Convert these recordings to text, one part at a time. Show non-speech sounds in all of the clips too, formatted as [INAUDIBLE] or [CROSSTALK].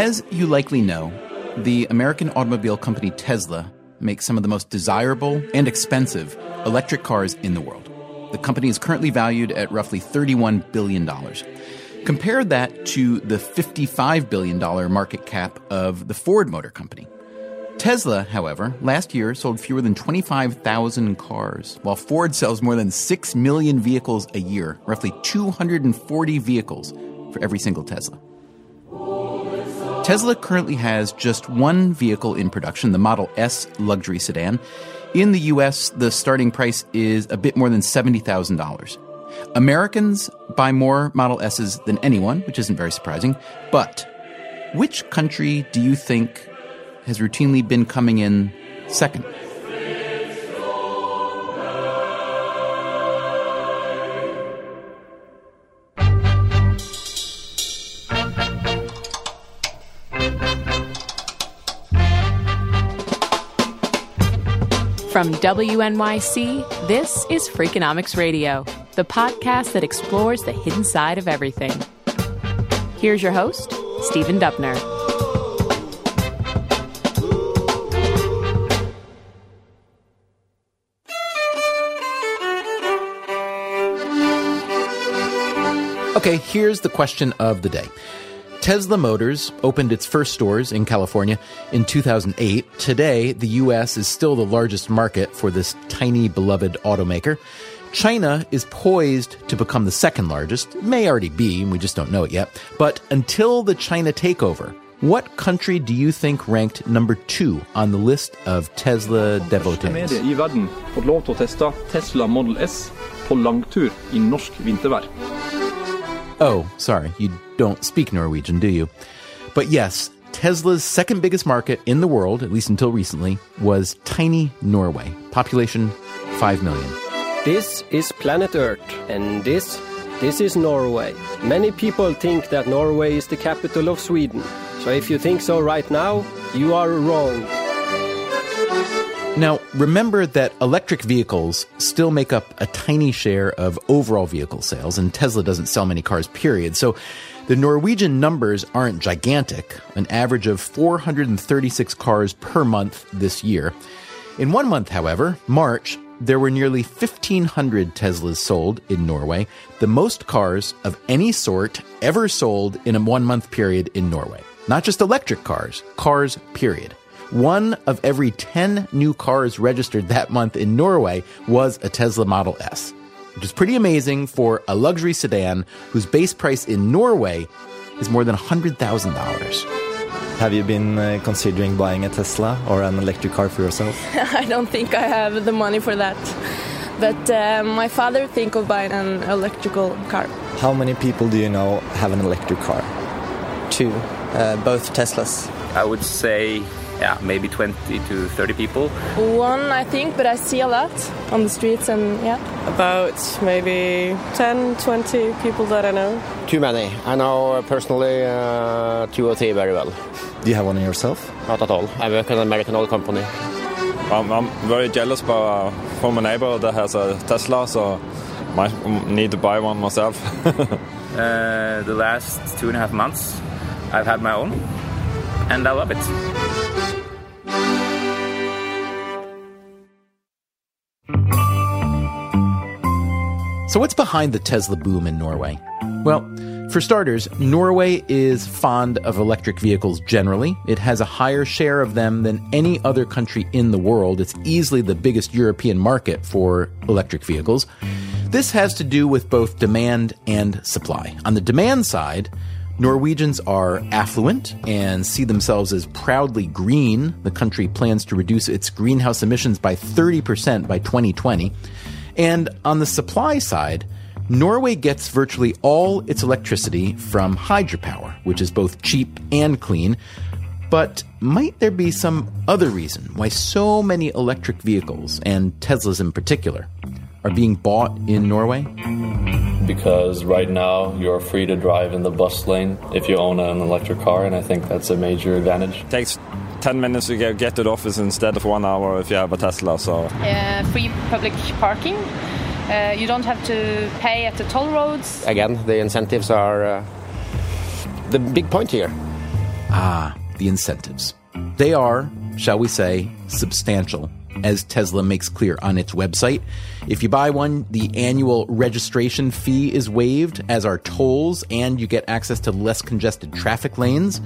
As you likely know, the American automobile company Tesla makes some of the most desirable and expensive electric cars in the world. The company is currently valued at roughly $31 billion. Compare that to the $55 billion market cap of the Ford Motor Company. Tesla, however, last year sold fewer than 25,000 cars, while Ford sells more than 6 million vehicles a year, roughly 240 vehicles for every single Tesla. Tesla currently has just one vehicle in production, the Model S luxury sedan. In the US, the starting price is a bit more than $70,000. Americans buy more Model S's than anyone, which isn't very surprising. But which country do you think has routinely been coming in second. From WNYC, this is Freakonomics Radio, the podcast that explores the hidden side of everything. Here's your host, Stephen Dubner. Okay, here's the question of the day. Tesla Motors opened its first stores in California in 2008. Today, the US is still the largest market for this tiny, beloved automaker. China is poised to become the second largest. It may already be, and we just don't know it yet. But until the China takeover, what country do you think ranked number two on the list of Tesla devotees? å Tesla Model S på langtur i norsk vintervær. Oh, sorry, you don't speak Norwegian, do you? But yes, Tesla's second biggest market in the world, at least until recently, was tiny Norway. Population 5 million. This is planet Earth, and this this is Norway. Many people think that Norway is the capital of Sweden. So if you think so right now, you are wrong. Now, remember that electric vehicles still make up a tiny share of overall vehicle sales, and Tesla doesn't sell many cars, period. So the Norwegian numbers aren't gigantic, an average of 436 cars per month this year. In one month, however, March, there were nearly 1,500 Teslas sold in Norway, the most cars of any sort ever sold in a one month period in Norway. Not just electric cars, cars, period. One of every 10 new cars registered that month in Norway was a Tesla Model S, which is pretty amazing for a luxury sedan whose base price in Norway is more than $100,000. Have you been uh, considering buying a Tesla or an electric car for yourself? [LAUGHS] I don't think I have the money for that. But uh, my father think of buying an electrical car. How many people do you know have an electric car? Two, uh, both Teslas. I would say yeah, maybe 20 to 30 people. One, I think, but I see a lot on the streets and yeah. About maybe 10, 20 people that I know. Too many. I know personally uh, two or three very well. Do you have one yourself? Not at all. I work at an American oil company. I'm, I'm very jealous by, from a neighbor that has a Tesla, so I need to buy one myself. [LAUGHS] uh, the last two and a half months, I've had my own, and I love it. So, what's behind the Tesla boom in Norway? Well, for starters, Norway is fond of electric vehicles generally. It has a higher share of them than any other country in the world. It's easily the biggest European market for electric vehicles. This has to do with both demand and supply. On the demand side, Norwegians are affluent and see themselves as proudly green. The country plans to reduce its greenhouse emissions by 30% by 2020. And on the supply side, Norway gets virtually all its electricity from hydropower, which is both cheap and clean. But might there be some other reason why so many electric vehicles, and Teslas in particular, are being bought in Norway? Because right now you're free to drive in the bus lane if you own an electric car, and I think that's a major advantage. It takes 10 minutes to get to the office instead of one hour if you have a Tesla. So uh, free public parking. Uh, you don't have to pay at the toll roads. Again, the incentives are uh, the big point here. Ah, the incentives. They are, shall we say, substantial, as Tesla makes clear on its website. If you buy one, the annual registration fee is waived, as are tolls, and you get access to less congested traffic lanes.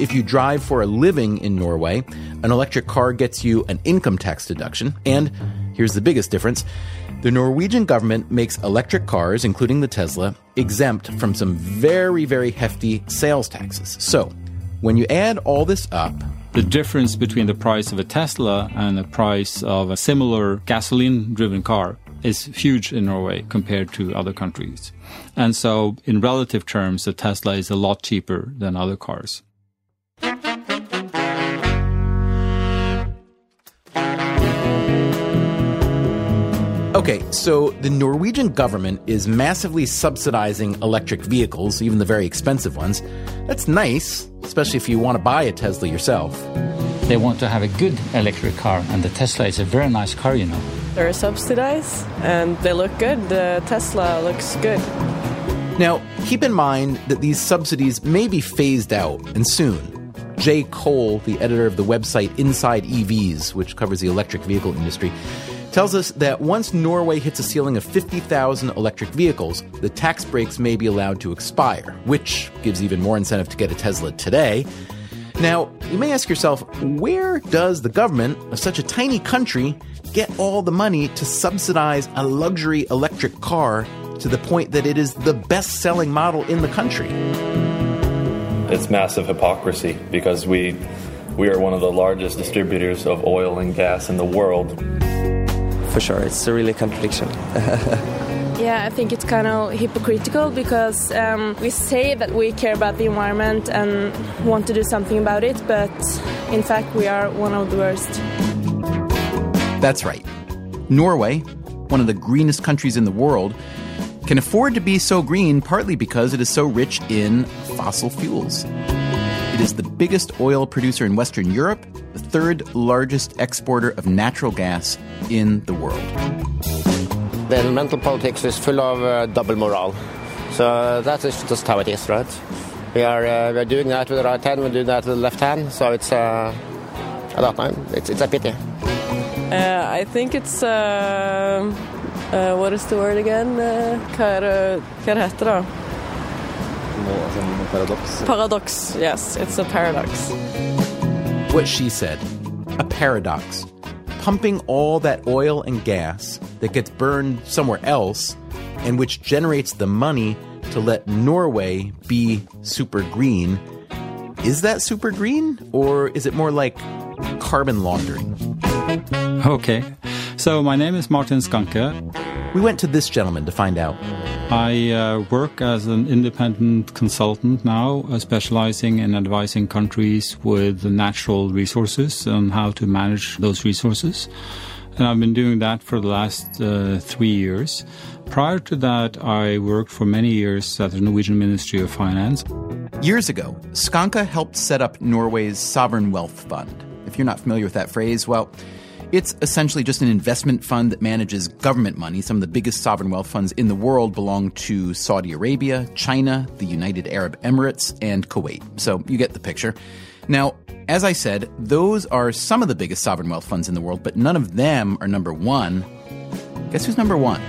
If you drive for a living in Norway, an electric car gets you an income tax deduction. And here's the biggest difference the Norwegian government makes electric cars, including the Tesla, exempt from some very, very hefty sales taxes. So, when you add all this up, the difference between the price of a Tesla and the price of a similar gasoline driven car is huge in Norway compared to other countries. And so, in relative terms, the Tesla is a lot cheaper than other cars. Okay, so the Norwegian government is massively subsidizing electric vehicles, even the very expensive ones. That's nice, especially if you want to buy a Tesla yourself. They want to have a good electric car, and the Tesla is a very nice car, you know. They're subsidized and they look good. The Tesla looks good. Now, keep in mind that these subsidies may be phased out, and soon. Jay Cole, the editor of the website Inside EVs, which covers the electric vehicle industry, tells us that once Norway hits a ceiling of 50,000 electric vehicles, the tax breaks may be allowed to expire, which gives even more incentive to get a Tesla today. Now, you may ask yourself, where does the government of such a tiny country get all the money to subsidize a luxury electric car to the point that it is the best selling model in the country? It's massive hypocrisy because we we are one of the largest distributors of oil and gas in the world for sure. It's a really contradiction. [LAUGHS] yeah, I think it's kind of hypocritical because um, we say that we care about the environment and want to do something about it, but in fact, we are one of the worst. That's right. Norway, one of the greenest countries in the world, can afford to be so green partly because it is so rich in fossil fuels. It is the biggest oil producer in Western Europe, the third largest exporter of natural gas in the world. The environmental politics is full of uh, double moral. So that is just how it is, right? We are uh, we are doing that with the right hand, we're doing that with the left hand. So it's uh, I don't know. It's it's a pity. Uh, I think it's uh, uh, what is the word again? Uh, hva er hva heter det? Paradox. Paradox, yes, it's a paradox. What she said a paradox. Pumping all that oil and gas that gets burned somewhere else and which generates the money to let Norway be super green. Is that super green or is it more like carbon laundering? Okay. So my name is Martin Skancke. We went to this gentleman to find out. I uh, work as an independent consultant now, uh, specializing in advising countries with natural resources and how to manage those resources. And I've been doing that for the last uh, three years. Prior to that, I worked for many years at the Norwegian Ministry of Finance. Years ago, Skancke helped set up Norway's Sovereign Wealth Fund. If you're not familiar with that phrase, well, it's essentially just an investment fund that manages government money. Some of the biggest sovereign wealth funds in the world belong to Saudi Arabia, China, the United Arab Emirates, and Kuwait. So you get the picture. Now, as I said, those are some of the biggest sovereign wealth funds in the world, but none of them are number one. Guess who's number one?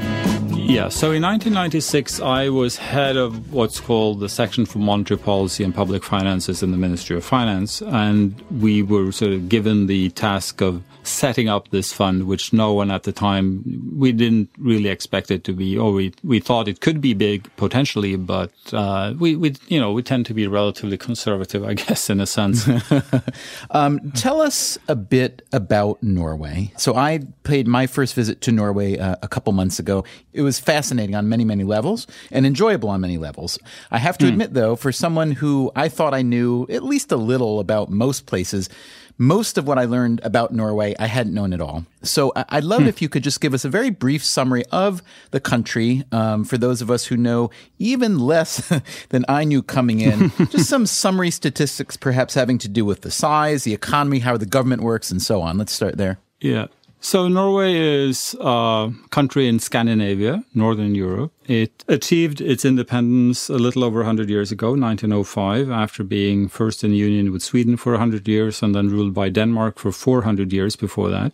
Yeah, so in 1996, I was head of what's called the Section for Monetary Policy and Public Finances in the Ministry of Finance, and we were sort of given the task of setting up this fund, which no one at the time, we didn't really expect it to be, or we, we thought it could be big potentially, but uh, we, we, you know, we tend to be relatively conservative, I [LAUGHS] guess, in a sense. [LAUGHS] um, tell us a bit about Norway. So I paid my first visit to Norway uh, a couple months ago. It was fascinating on many, many levels and enjoyable on many levels. I have to mm. admit, though, for someone who I thought I knew at least a little about most places, most of what I learned about Norway, I hadn't known at all. So I'd love hmm. if you could just give us a very brief summary of the country um, for those of us who know even less [LAUGHS] than I knew coming in. [LAUGHS] just some summary statistics, perhaps having to do with the size, the economy, how the government works, and so on. Let's start there. Yeah. So Norway is a country in Scandinavia, Northern Europe. It achieved its independence a little over 100 years ago, 1905, after being first in union with Sweden for 100 years and then ruled by Denmark for 400 years before that.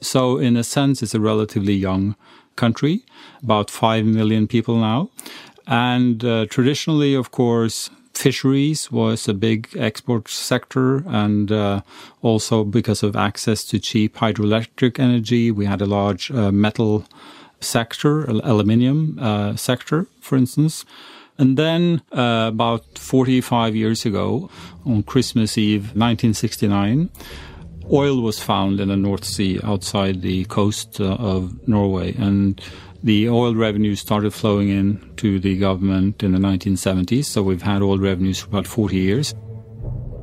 So in a sense, it's a relatively young country, about 5 million people now. And uh, traditionally, of course, fisheries was a big export sector and uh, also because of access to cheap hydroelectric energy we had a large uh, metal sector aluminium uh, sector for instance. And then uh, about 45 years ago on christmas eve 1969 oil was found in the north sea outside the coast uh, of norway. And the oil revenues started flowing in to the government in the 1970s, so we've had oil revenues for about 40 years.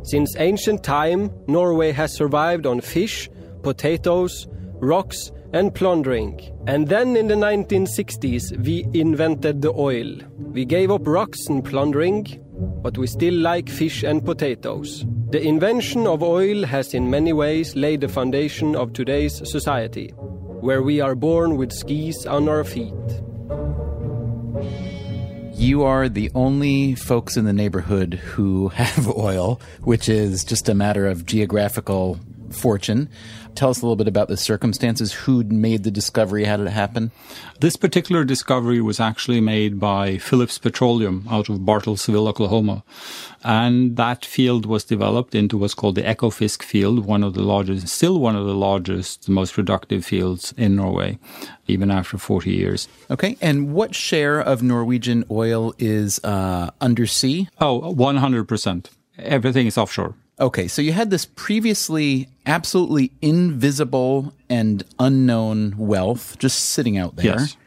Since ancient time, Norway has survived on fish, potatoes, rocks, and plundering. And then in the 1960s, we invented the oil. We gave up rocks and plundering, but we still like fish and potatoes. The invention of oil has in many ways laid the foundation of today's society where we are born with skis on our feet. You are the only folks in the neighborhood who [LAUGHS] have oil, which is just a matter of geographical fortune. Tell us a little bit about the circumstances. Who made the discovery? How did it happen? This particular discovery was actually made by Phillips Petroleum out of Bartlesville, Oklahoma. And that field was developed into what's called the Ekofisk field, one of the largest, still one of the largest, most productive fields in Norway, even after 40 years. Okay. And what share of Norwegian oil is uh, undersea? Oh, 100%. Everything is offshore. Okay, so you had this previously absolutely invisible and unknown wealth just sitting out there. Yes.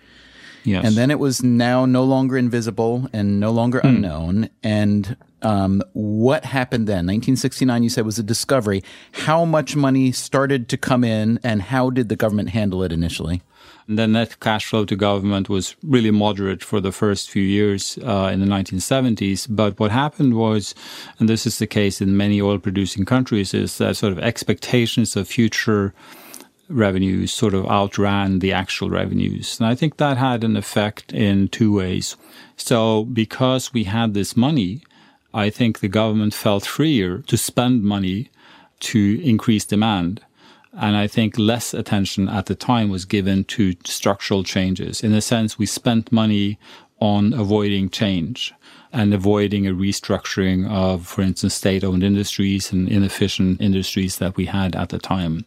Yes. And then it was now no longer invisible and no longer mm. unknown. And um, what happened then? 1969, you said was a discovery. How much money started to come in, and how did the government handle it initially? The net cash flow to government was really moderate for the first few years uh, in the 1970s. But what happened was, and this is the case in many oil producing countries, is that sort of expectations of future revenues sort of outran the actual revenues. And I think that had an effect in two ways. So because we had this money, I think the government felt freer to spend money to increase demand. And I think less attention at the time was given to structural changes. In a sense, we spent money on avoiding change and avoiding a restructuring of, for instance, state owned industries and inefficient industries that we had at the time.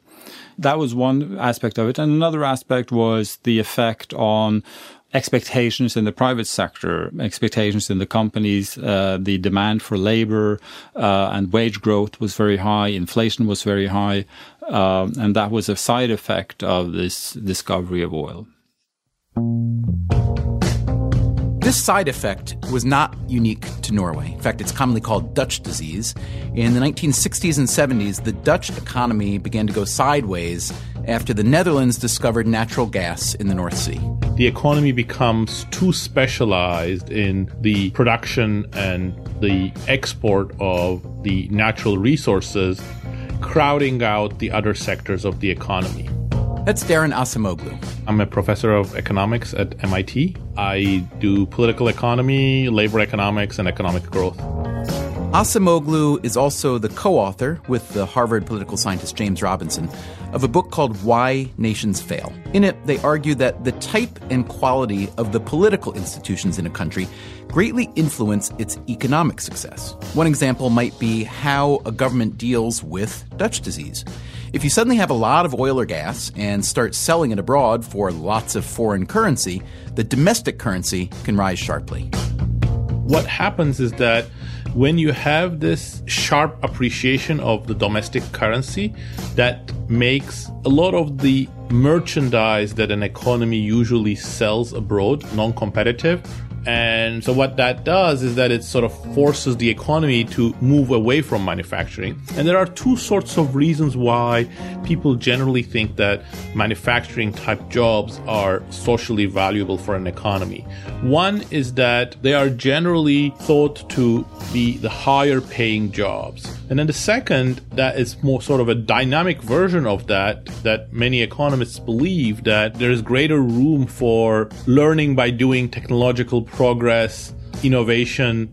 That was one aspect of it. And another aspect was the effect on expectations in the private sector, expectations in the companies, uh, the demand for labor uh, and wage growth was very high, inflation was very high, uh, and that was a side effect of this discovery of oil. This side effect was not unique to Norway. In fact, it's commonly called Dutch disease. In the 1960s and 70s, the Dutch economy began to go sideways after the Netherlands discovered natural gas in the North Sea. The economy becomes too specialized in the production and the export of the natural resources, crowding out the other sectors of the economy. That's Daron Acemoglu. I'm a professor of economics at MIT. I do political economy, labor economics, and economic growth. Acemoglu is also the co author with the Harvard political scientist James Robinson of a book called Why Nations Fail. In it, they argue that the type and quality of the political institutions in a country greatly influence its economic success. One example might be how a government deals with Dutch disease. If you suddenly have a lot of oil or gas and start selling it abroad for lots of foreign currency, the domestic currency can rise sharply. What happens is that when you have this sharp appreciation of the domestic currency, that makes a lot of the merchandise that an economy usually sells abroad non competitive and so what that does is that it sort of forces the economy to move away from manufacturing. And there are two sorts of reasons why people generally think that manufacturing type jobs are socially valuable for an economy. One is that they are generally thought to be the higher paying jobs. And then the second, that is more sort of a dynamic version of that, that many economists believe that there is greater room for learning by doing technological progress, innovation,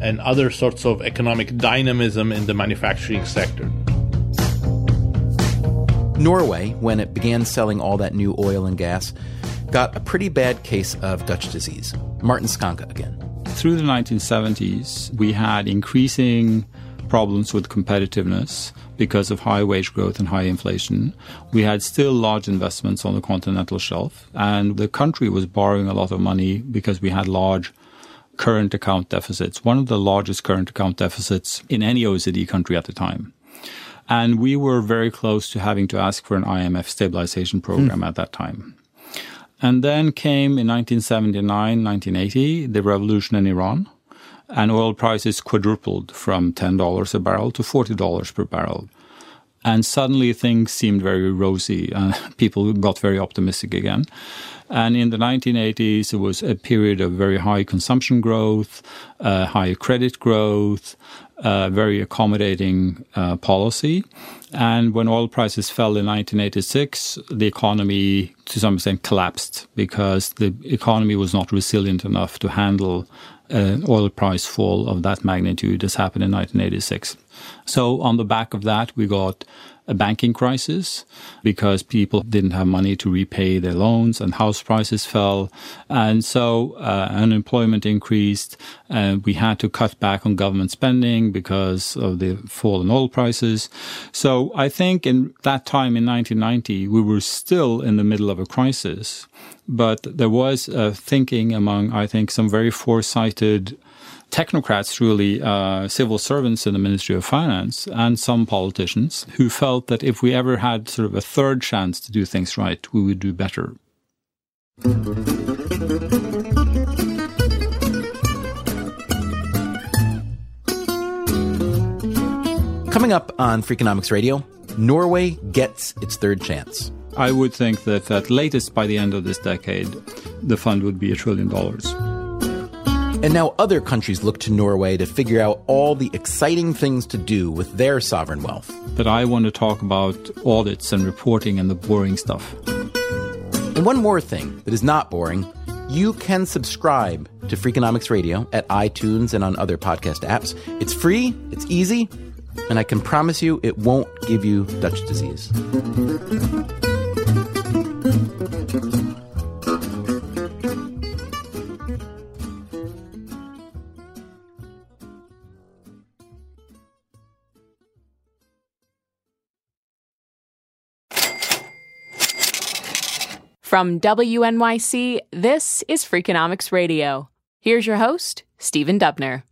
and other sorts of economic dynamism in the manufacturing sector. Norway, when it began selling all that new oil and gas, got a pretty bad case of Dutch disease. Martin Skancke again. Through the 1970s, we had increasing problems with competitiveness because of high wage growth and high inflation. We had still large investments on the continental shelf, and the country was borrowing a lot of money because we had large current account deficits, one of the largest current account deficits in any OECD country at the time. And we were very close to having to ask for an IMF stabilization program mm. at that time. And then came in 1979, 1980, the revolution in Iran, and oil prices quadrupled from $10 a barrel to $40 per barrel. And suddenly things seemed very rosy. Uh, [LAUGHS] people got very optimistic again. And in the 1980s, it was a period of very high consumption growth, uh, high credit growth, uh, very accommodating uh, policy. And when oil prices fell in 1986, the economy to some extent collapsed because the economy was not resilient enough to handle an oil price fall of that magnitude as happened in 1986. So on the back of that, we got a banking crisis because people didn't have money to repay their loans and house prices fell. And so uh, unemployment increased and we had to cut back on government spending because of the fall in oil prices. So I think in that time in 1990, we were still in the middle of a crisis, but there was a thinking among, I think, some very foresighted technocrats, really uh, civil servants in the Ministry of Finance, and some politicians who felt that if we ever had sort of a third chance to do things right, we would do better. Coming up on Freakonomics Radio, Norway gets its third chance. I would think that at latest by the end of this decade, the fund would be a trillion dollars. And now other countries look to Norway to figure out all the exciting things to do with their sovereign wealth. But I want to talk about audits and reporting and the boring stuff. And one more thing that is not boring you can subscribe to Freakonomics Radio at iTunes and on other podcast apps. It's free, it's easy, and I can promise you it won't give you Dutch disease. From WNYC, this is Freakonomics Radio. Here's your host, Stephen Dubner.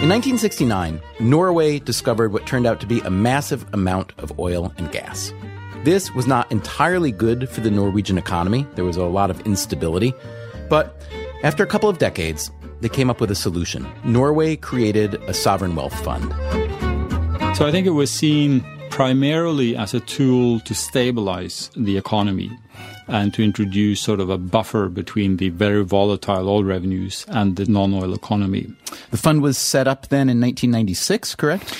In 1969, Norway discovered what turned out to be a massive amount of oil and gas. This was not entirely good for the Norwegian economy. There was a lot of instability. But after a couple of decades, they came up with a solution. Norway created a sovereign wealth fund. So I think it was seen primarily as a tool to stabilize the economy and to introduce sort of a buffer between the very volatile oil revenues and the non oil economy. The fund was set up then in 1996, correct?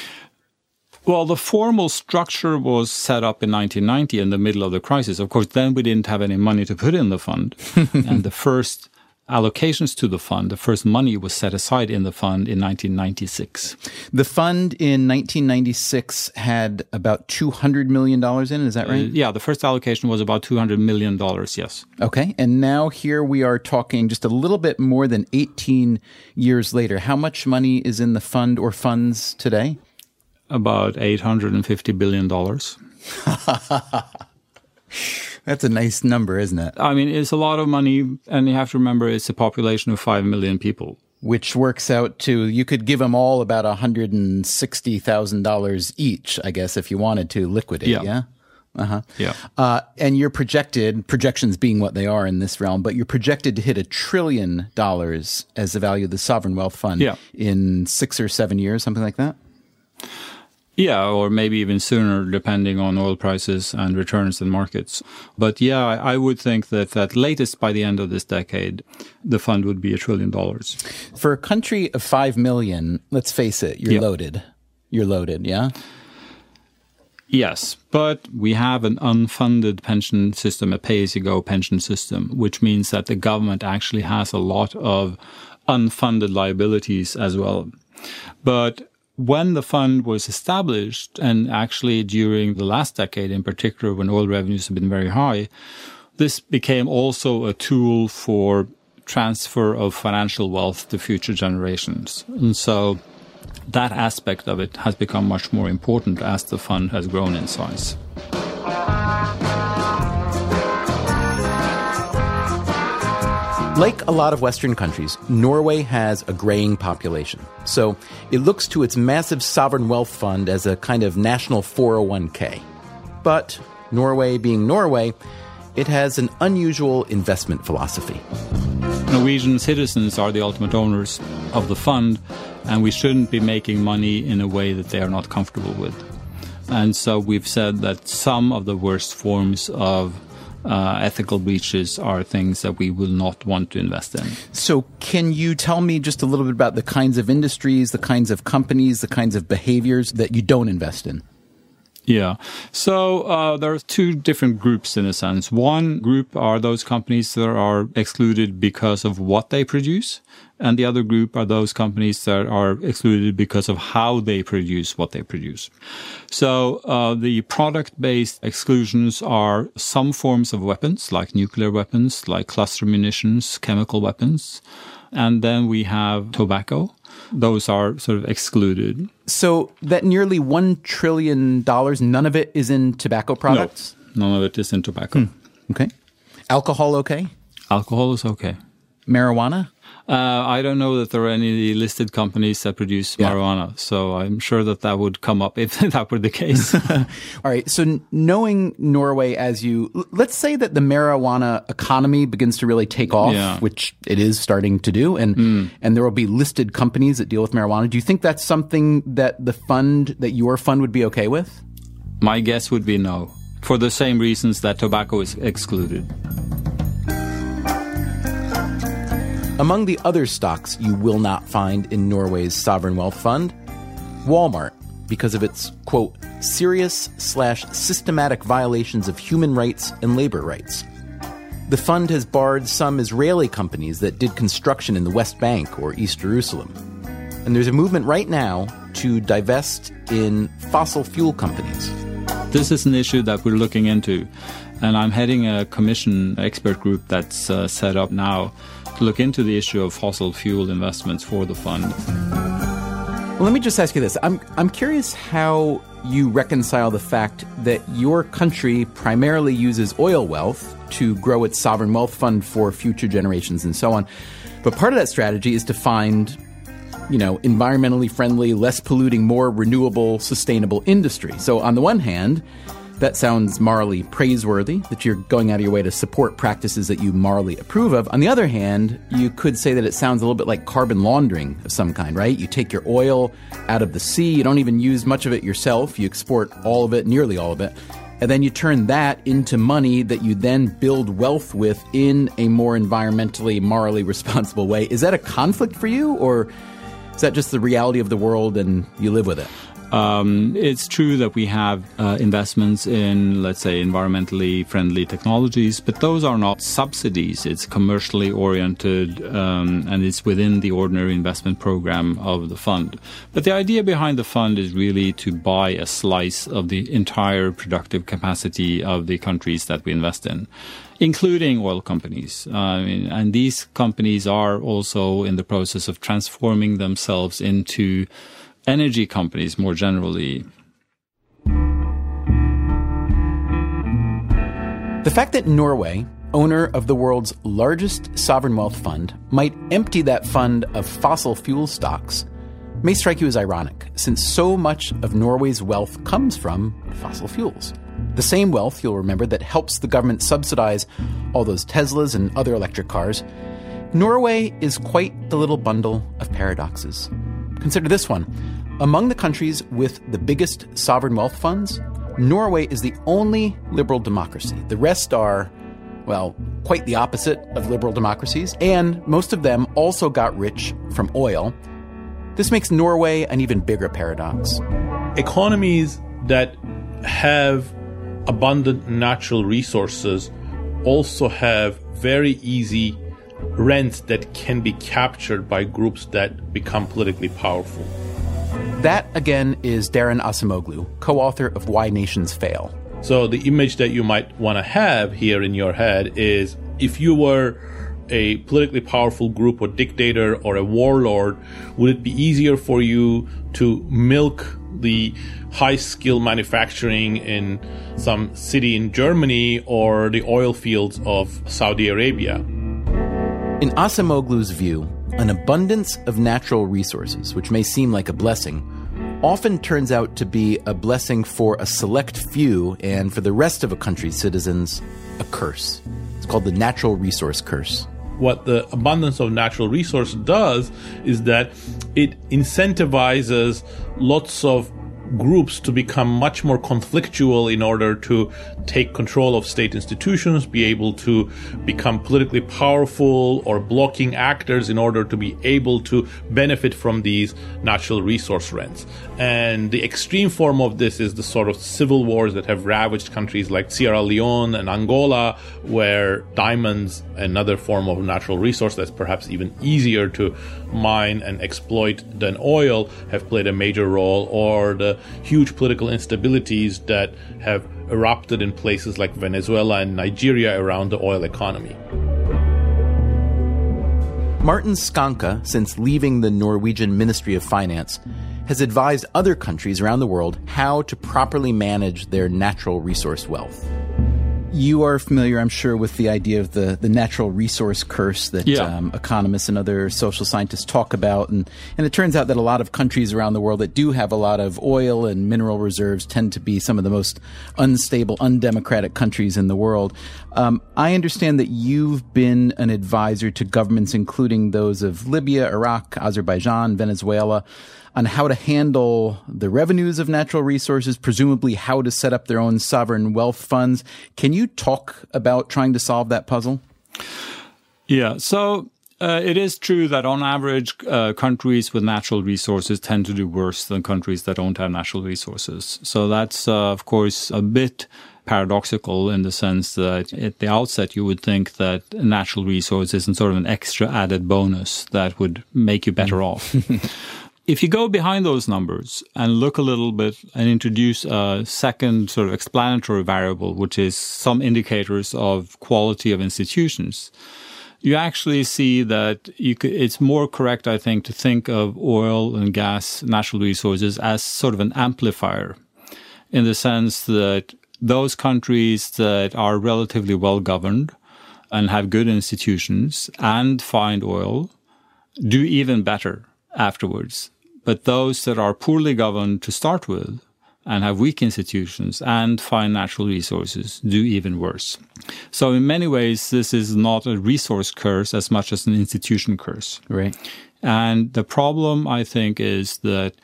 Well, the formal structure was set up in 1990 in the middle of the crisis. Of course, then we didn't have any money to put in the fund. [LAUGHS] and the first allocations to the fund. The first money was set aside in the fund in 1996. The fund in 1996 had about $200 million in, is that right? Uh, yeah, the first allocation was about $200 million, yes. Okay, and now here we are talking just a little bit more than 18 years later. How much money is in the fund or funds today? About $850 billion. [LAUGHS] That's a nice number, isn't it? I mean, it's a lot of money, and you have to remember it's a population of 5 million people. Which works out to, you could give them all about $160,000 each, I guess, if you wanted to liquidate, yeah? yeah? Uh-huh. Yeah. Uh, and you're projected, projections being what they are in this realm, but you're projected to hit a trillion dollars as the value of the sovereign wealth fund yeah. in six or seven years, something like that? Yeah, or maybe even sooner, depending on oil prices and returns in markets. But yeah, I would think that at latest by the end of this decade, the fund would be a trillion dollars. For a country of 5 million, let's face it, you're Yeah. loaded. You're loaded, yeah? Yes, but we have an unfunded pension system, a pay as you go pension system, which means that the government actually has a lot of unfunded liabilities as well. But when the fund was established, and actually during the last decade in particular, when oil revenues have been very high, this became also a tool for transfer of financial wealth to future generations. And so that aspect of it has become much more important as the fund has grown in size. Like a lot of Western countries, Norway has a graying population. So it looks to its massive sovereign wealth fund as a kind of national 401k. But Norway being Norway, it has an unusual investment philosophy. Norwegian citizens are the ultimate owners of the fund, and we shouldn't be making money in a way that they are not comfortable with. And so we've said that some of the worst forms of uh, ethical breaches are things that we will not want to invest in. So, can you tell me just a little bit about the kinds of industries, the kinds of companies, the kinds of behaviors that you don't invest in? Yeah. So uh, there are two different groups in a sense. One group are those companies that are excluded because of what they produce. And the other group are those companies that are excluded because of how they produce what they produce. So uh, the product-based exclusions are some forms of weapons, like nuclear weapons, like cluster munitions, chemical weapons. And then we have tobacco. Those are sort of excluded. So, that nearly $1 trillion, none of it is in tobacco products? None of it is in tobacco. Okay. Alcohol, okay? Alcohol is okay. Marijuana? Uh, I don't know that there are any listed companies that produce marijuana, so I'm sure that that would come up if [LAUGHS] that were the case. [LAUGHS] All right. So, knowing Norway as you, let's say that the marijuana economy begins to really take off, Yeah. which it is starting to do, and and there will be listed companies that deal with marijuana. Do you think that's something that the fund, that your fund, would be okay with? My guess would be no, for the same reasons that tobacco is excluded. Among the other stocks you will not find in Norway's sovereign wealth fund, Walmart, because of its, quote, serious slash systematic violations of human rights and labor rights. The fund has barred some Israeli companies that did construction in the West Bank or East Jerusalem. And there's a movement right now to divest in fossil fuel companies. This is an issue that we're looking into, and I'm heading a commission expert group that's uh, set up now to look into the issue of fossil fuel investments for the fund. Let me just ask you this. I'm, I'm curious how you reconcile the fact that your country primarily uses oil wealth to grow its sovereign wealth fund for future generations and so on. But part of that strategy is to find, you know, environmentally friendly, less polluting, more renewable, sustainable industry. So on the one hand, that sounds morally praiseworthy, that you're going out of your way to support practices that you morally approve of. On the other hand, you could say that it sounds a little bit like carbon laundering of some kind, right? You take your oil out of the sea, you don't even use much of it yourself, you export all of it, nearly all of it, and then you turn that into money that you then build wealth with in a more environmentally, morally responsible way. Is that a conflict for you, or is that just the reality of the world and you live with it? Um, it's true that we have uh, investments in, let's say, environmentally friendly technologies, but those are not subsidies. It's commercially oriented um, and it's within the ordinary investment program of the fund. But the idea behind the fund is really to buy a slice of the entire productive capacity of the countries that we invest in. Including oil companies. Mean, and these companies are also in the process of transforming themselves into energy companies more generally. The fact that Norway, owner of the world's largest sovereign wealth fund, might empty that fund of fossil fuel stocks may strike you as ironic, since so much of Norway's wealth comes from fossil fuels. The same wealth, you'll remember, that helps the government subsidize all those Teslas and other electric cars. Norway is quite the little bundle of paradoxes. Consider this one. Among the countries with the biggest sovereign wealth funds, Norway is the only liberal democracy. The rest are, well, quite the opposite of liberal democracies, and most of them also got rich from oil. This makes Norway an even bigger paradox. Economies that have abundant natural resources also have very easy rents that can be captured by groups that become politically powerful. That, again, is Daron Acemoglu, co author of Why Nations Fail. So, the image that you might want to have here in your head is if you were a politically powerful group or dictator or a warlord, would it be easier for you to milk the high skill manufacturing in some city in Germany or the oil fields of Saudi Arabia? In Acemoglu's view, an abundance of natural resources, which may seem like a blessing, often turns out to be a blessing for a select few and for the rest of a country's citizens, a curse. It's called the natural resource curse. What the abundance of natural resource does is that it incentivizes lots of groups to become much more conflictual in order to take control of state institutions, be able to become politically powerful or blocking actors in order to be able to benefit from these natural resource rents. And the extreme form of this is the sort of civil wars that have ravaged countries like Sierra Leone and Angola, where diamonds, another form of natural resource that's perhaps even easier to mine and exploit than oil, have played a major role, or the huge political instabilities that have erupted in places like Venezuela and Nigeria around the oil economy. Martin Skancke, since leaving the Norwegian Ministry of Finance, has advised other countries around the world how to properly manage their natural resource wealth. You are familiar, I'm sure, with the idea of the, the natural resource curse that Yeah. um, economists and other social scientists talk about. And, and it turns out that a lot of countries around the world that do have a lot of oil and mineral reserves tend to be some of the most unstable, undemocratic countries in the world. Um, I understand that you've been an advisor to governments, including those of Libya, Iraq, Azerbaijan, Venezuela on how to handle the revenues of natural resources, presumably how to set up their own sovereign wealth funds. Can you talk about trying to solve that puzzle? Yeah. So uh, it is true that on average, uh, countries with natural resources tend to do worse than countries that don't have natural resources. So that's, uh, of course, a bit paradoxical in the sense that at the outset you would think that natural resources is sort of an extra added bonus that would make you better off. [LAUGHS] If you go behind those numbers and look a little bit and introduce a second sort of explanatory variable, which is some indicators of quality of institutions, you actually see that could, it's more correct, I think, to think of oil and gas, natural resources as sort of an amplifier in the sense that those countries that are relatively well governed and have good institutions and find oil do even better afterwards. But those that are poorly governed to start with and have weak institutions and find natural resources do even worse. So in many ways, this is not a resource curse as much as an institution curse. Right. And the problem, I think, is that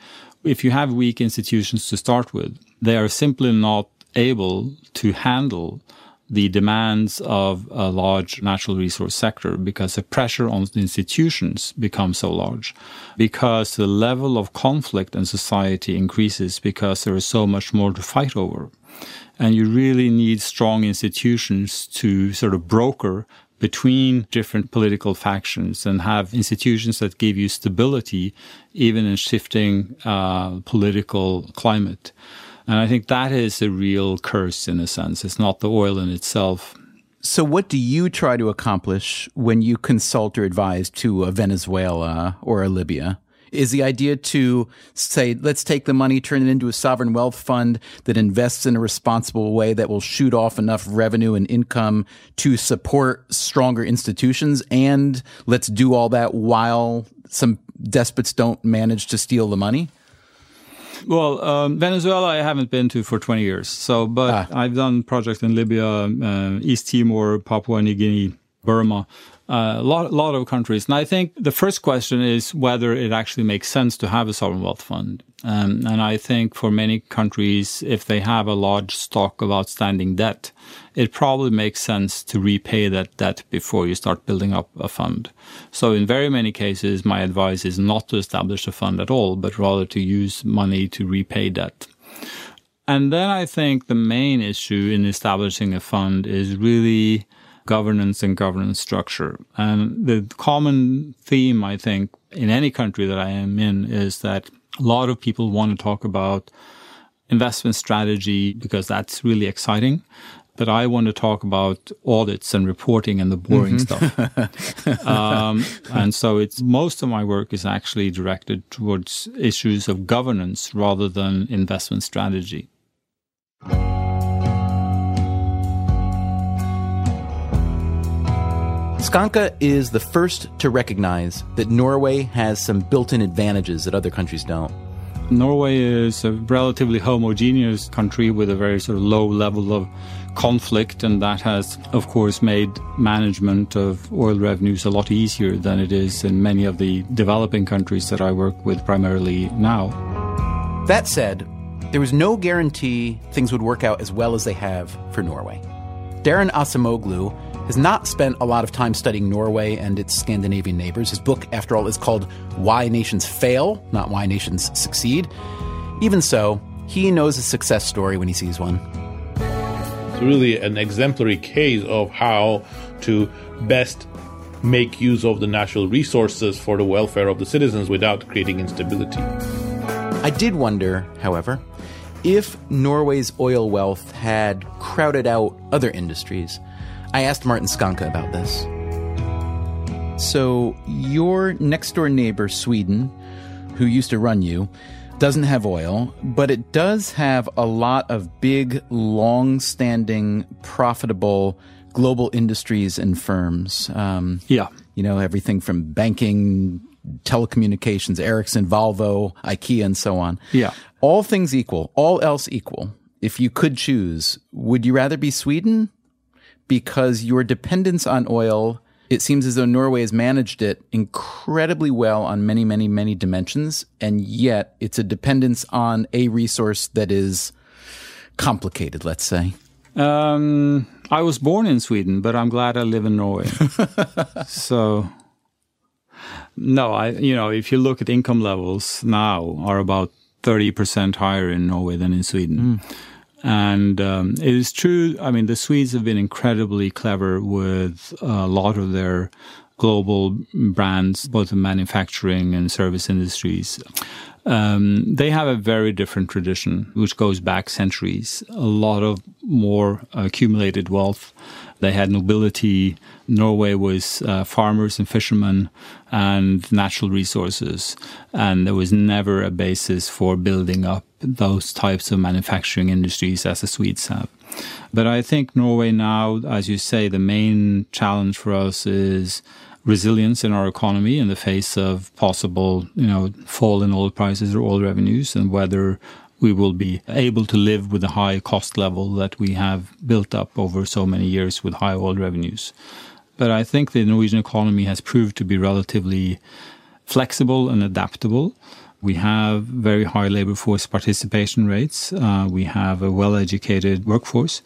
if you have weak institutions to start with, they are simply not able to handle the demands of a large natural resource sector because the pressure on the institutions becomes so large because the level of conflict in society increases because there is so much more to fight over and you really need strong institutions to sort of broker between different political factions and have institutions that give you stability even in shifting uh, political climate. And I think that is a real curse in a sense. It's not the oil in itself. So, what do you try to accomplish when you consult or advise to a Venezuela or a Libya? Is the idea to say, let's take the money, turn it into a sovereign wealth fund that invests in a responsible way that will shoot off enough revenue and income to support stronger institutions? And let's do all that while some despots don't manage to steal the money? Well, um, Venezuela, I haven't been to for 20 years. So, but I've done projects in Libya, uh, East Timor, Papua New Guinea, Burma, a lot, lot of countries. And I think the first question is whether it actually makes sense to have a sovereign wealth fund. Um, and I think for many countries, if they have a large stock of outstanding debt, it probably makes sense to repay that debt before you start building up a fund. So in very many cases, my advice is not to establish a fund at all, but rather to use money to repay debt. And then I think the main issue in establishing a fund is really governance and governance structure. And the common theme, I think, in any country that I am in is that a lot of people want to talk about investment strategy because that's really exciting. But I want to talk about audits and reporting and the boring Mhm. stuff. [LAUGHS] um, and so it's most of my work is actually directed towards issues of governance rather than investment strategy. Skancke is the first to recognize that Norway has some built in advantages that other countries don't. Norway is a relatively homogeneous country with a very sort of low level of conflict, and that has, of course, made management of oil revenues a lot easier than it is in many of the developing countries that I work with primarily now. That said, there was no guarantee things would work out as well as they have for Norway. Daron Acemoglu has not spent a lot of time studying Norway and its Scandinavian neighbors. His book, after all, is called Why Nations Fail, not Why Nations Succeed. Even so, he knows a success story when he sees one. It's really an exemplary case of how to best make use of the natural resources for the welfare of the citizens without creating instability. I did wonder, however, if Norway's oil wealth had crowded out other industries. I asked Martin Skancke about this. So, your next door neighbor, Sweden, who used to run you, doesn't have oil, but it does have a lot of big, long standing, profitable global industries and firms. Um, yeah. You know, everything from banking, telecommunications, Ericsson, Volvo, IKEA, and so on. Yeah. All things equal, all else equal, if you could choose, would you rather be Sweden? Because your dependence on oil, it seems as though Norway has managed it incredibly well on many, many, many dimensions. And yet it's a dependence on a resource that is complicated, let's say. Um, I was born in Sweden, but I'm glad I live in Norway. [LAUGHS] so, no, I you know if you look at income levels now are about thirty percent higher in Norway than in Sweden. And um, it is true. I mean, the Swedes have been incredibly clever with a lot of their global brands, both in manufacturing and service industries. Um, they have a very different tradition, which goes back centuries. A lot of more accumulated wealth. They had nobility. Norway was uh, farmers and fishermen and natural resources. And there was never a basis for building up those types of manufacturing industries as the Swedes have. But I think Norway now, as you say, the main challenge for us is resilience in our economy in the face of possible, you know, fall in oil prices or oil revenues and whether we will be able to live with the high cost level that we have built up over so many years with high oil revenues. But I think the Norwegian economy has proved to be relatively flexible and adaptable. We have very high labor force participation rates. Uh, we have a well educated workforce.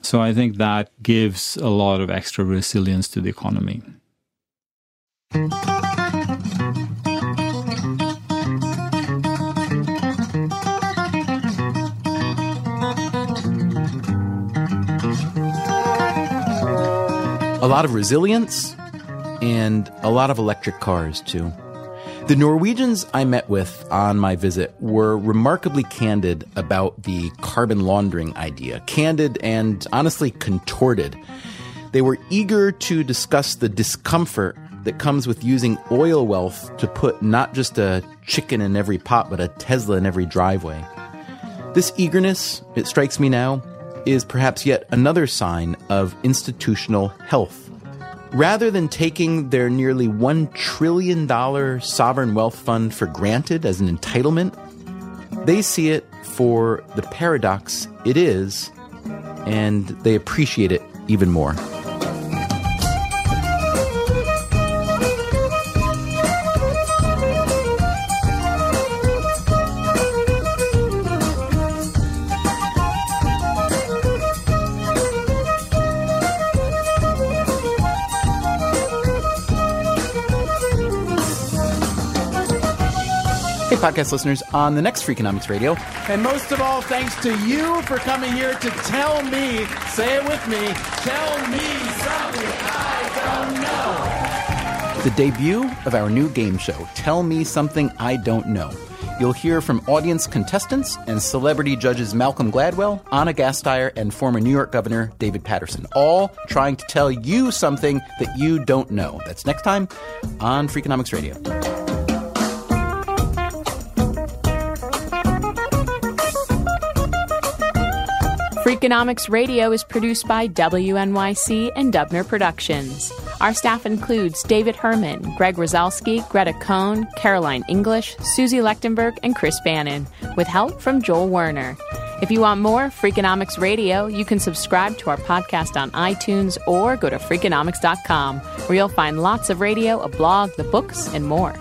So I think that gives a lot of extra resilience to the economy. A lot of resilience and a lot of electric cars, too. The Norwegians I met with on my visit were remarkably candid about the carbon laundering idea. Candid and honestly contorted. They were eager to discuss the discomfort that comes with using oil wealth to put not just a chicken in every pot, but a Tesla in every driveway. This eagerness, it strikes me now, is perhaps yet another sign of institutional health. Rather than taking their nearly $1 trillion sovereign wealth fund for granted as an entitlement, they see it for the paradox it is, and they appreciate it even more. Podcast listeners on the next Freakonomics Radio. And most of all, thanks to you for coming here to tell me, say it with me, tell me something I don't know. The debut of our new game show, Tell Me Something I Don't Know. You'll hear from audience contestants and celebrity judges Malcolm Gladwell, Ana Gasteyer, and former New York Governor David Paterson, all trying to tell you something that you don't know. That's next time on Freakonomics Radio. Freakonomics Radio is produced by WNYC and Dubner Productions. Our staff includes David Herman, Greg Rosalsky, Greta Cohn, Caroline English, Susie Lechtenberg, and Chris Bannon, with help from Joel Werner. If you want more Freakonomics Radio, you can subscribe to our podcast on iTunes or go to Freakonomics.com, where you'll find lots of radio, a blog, the books, and more.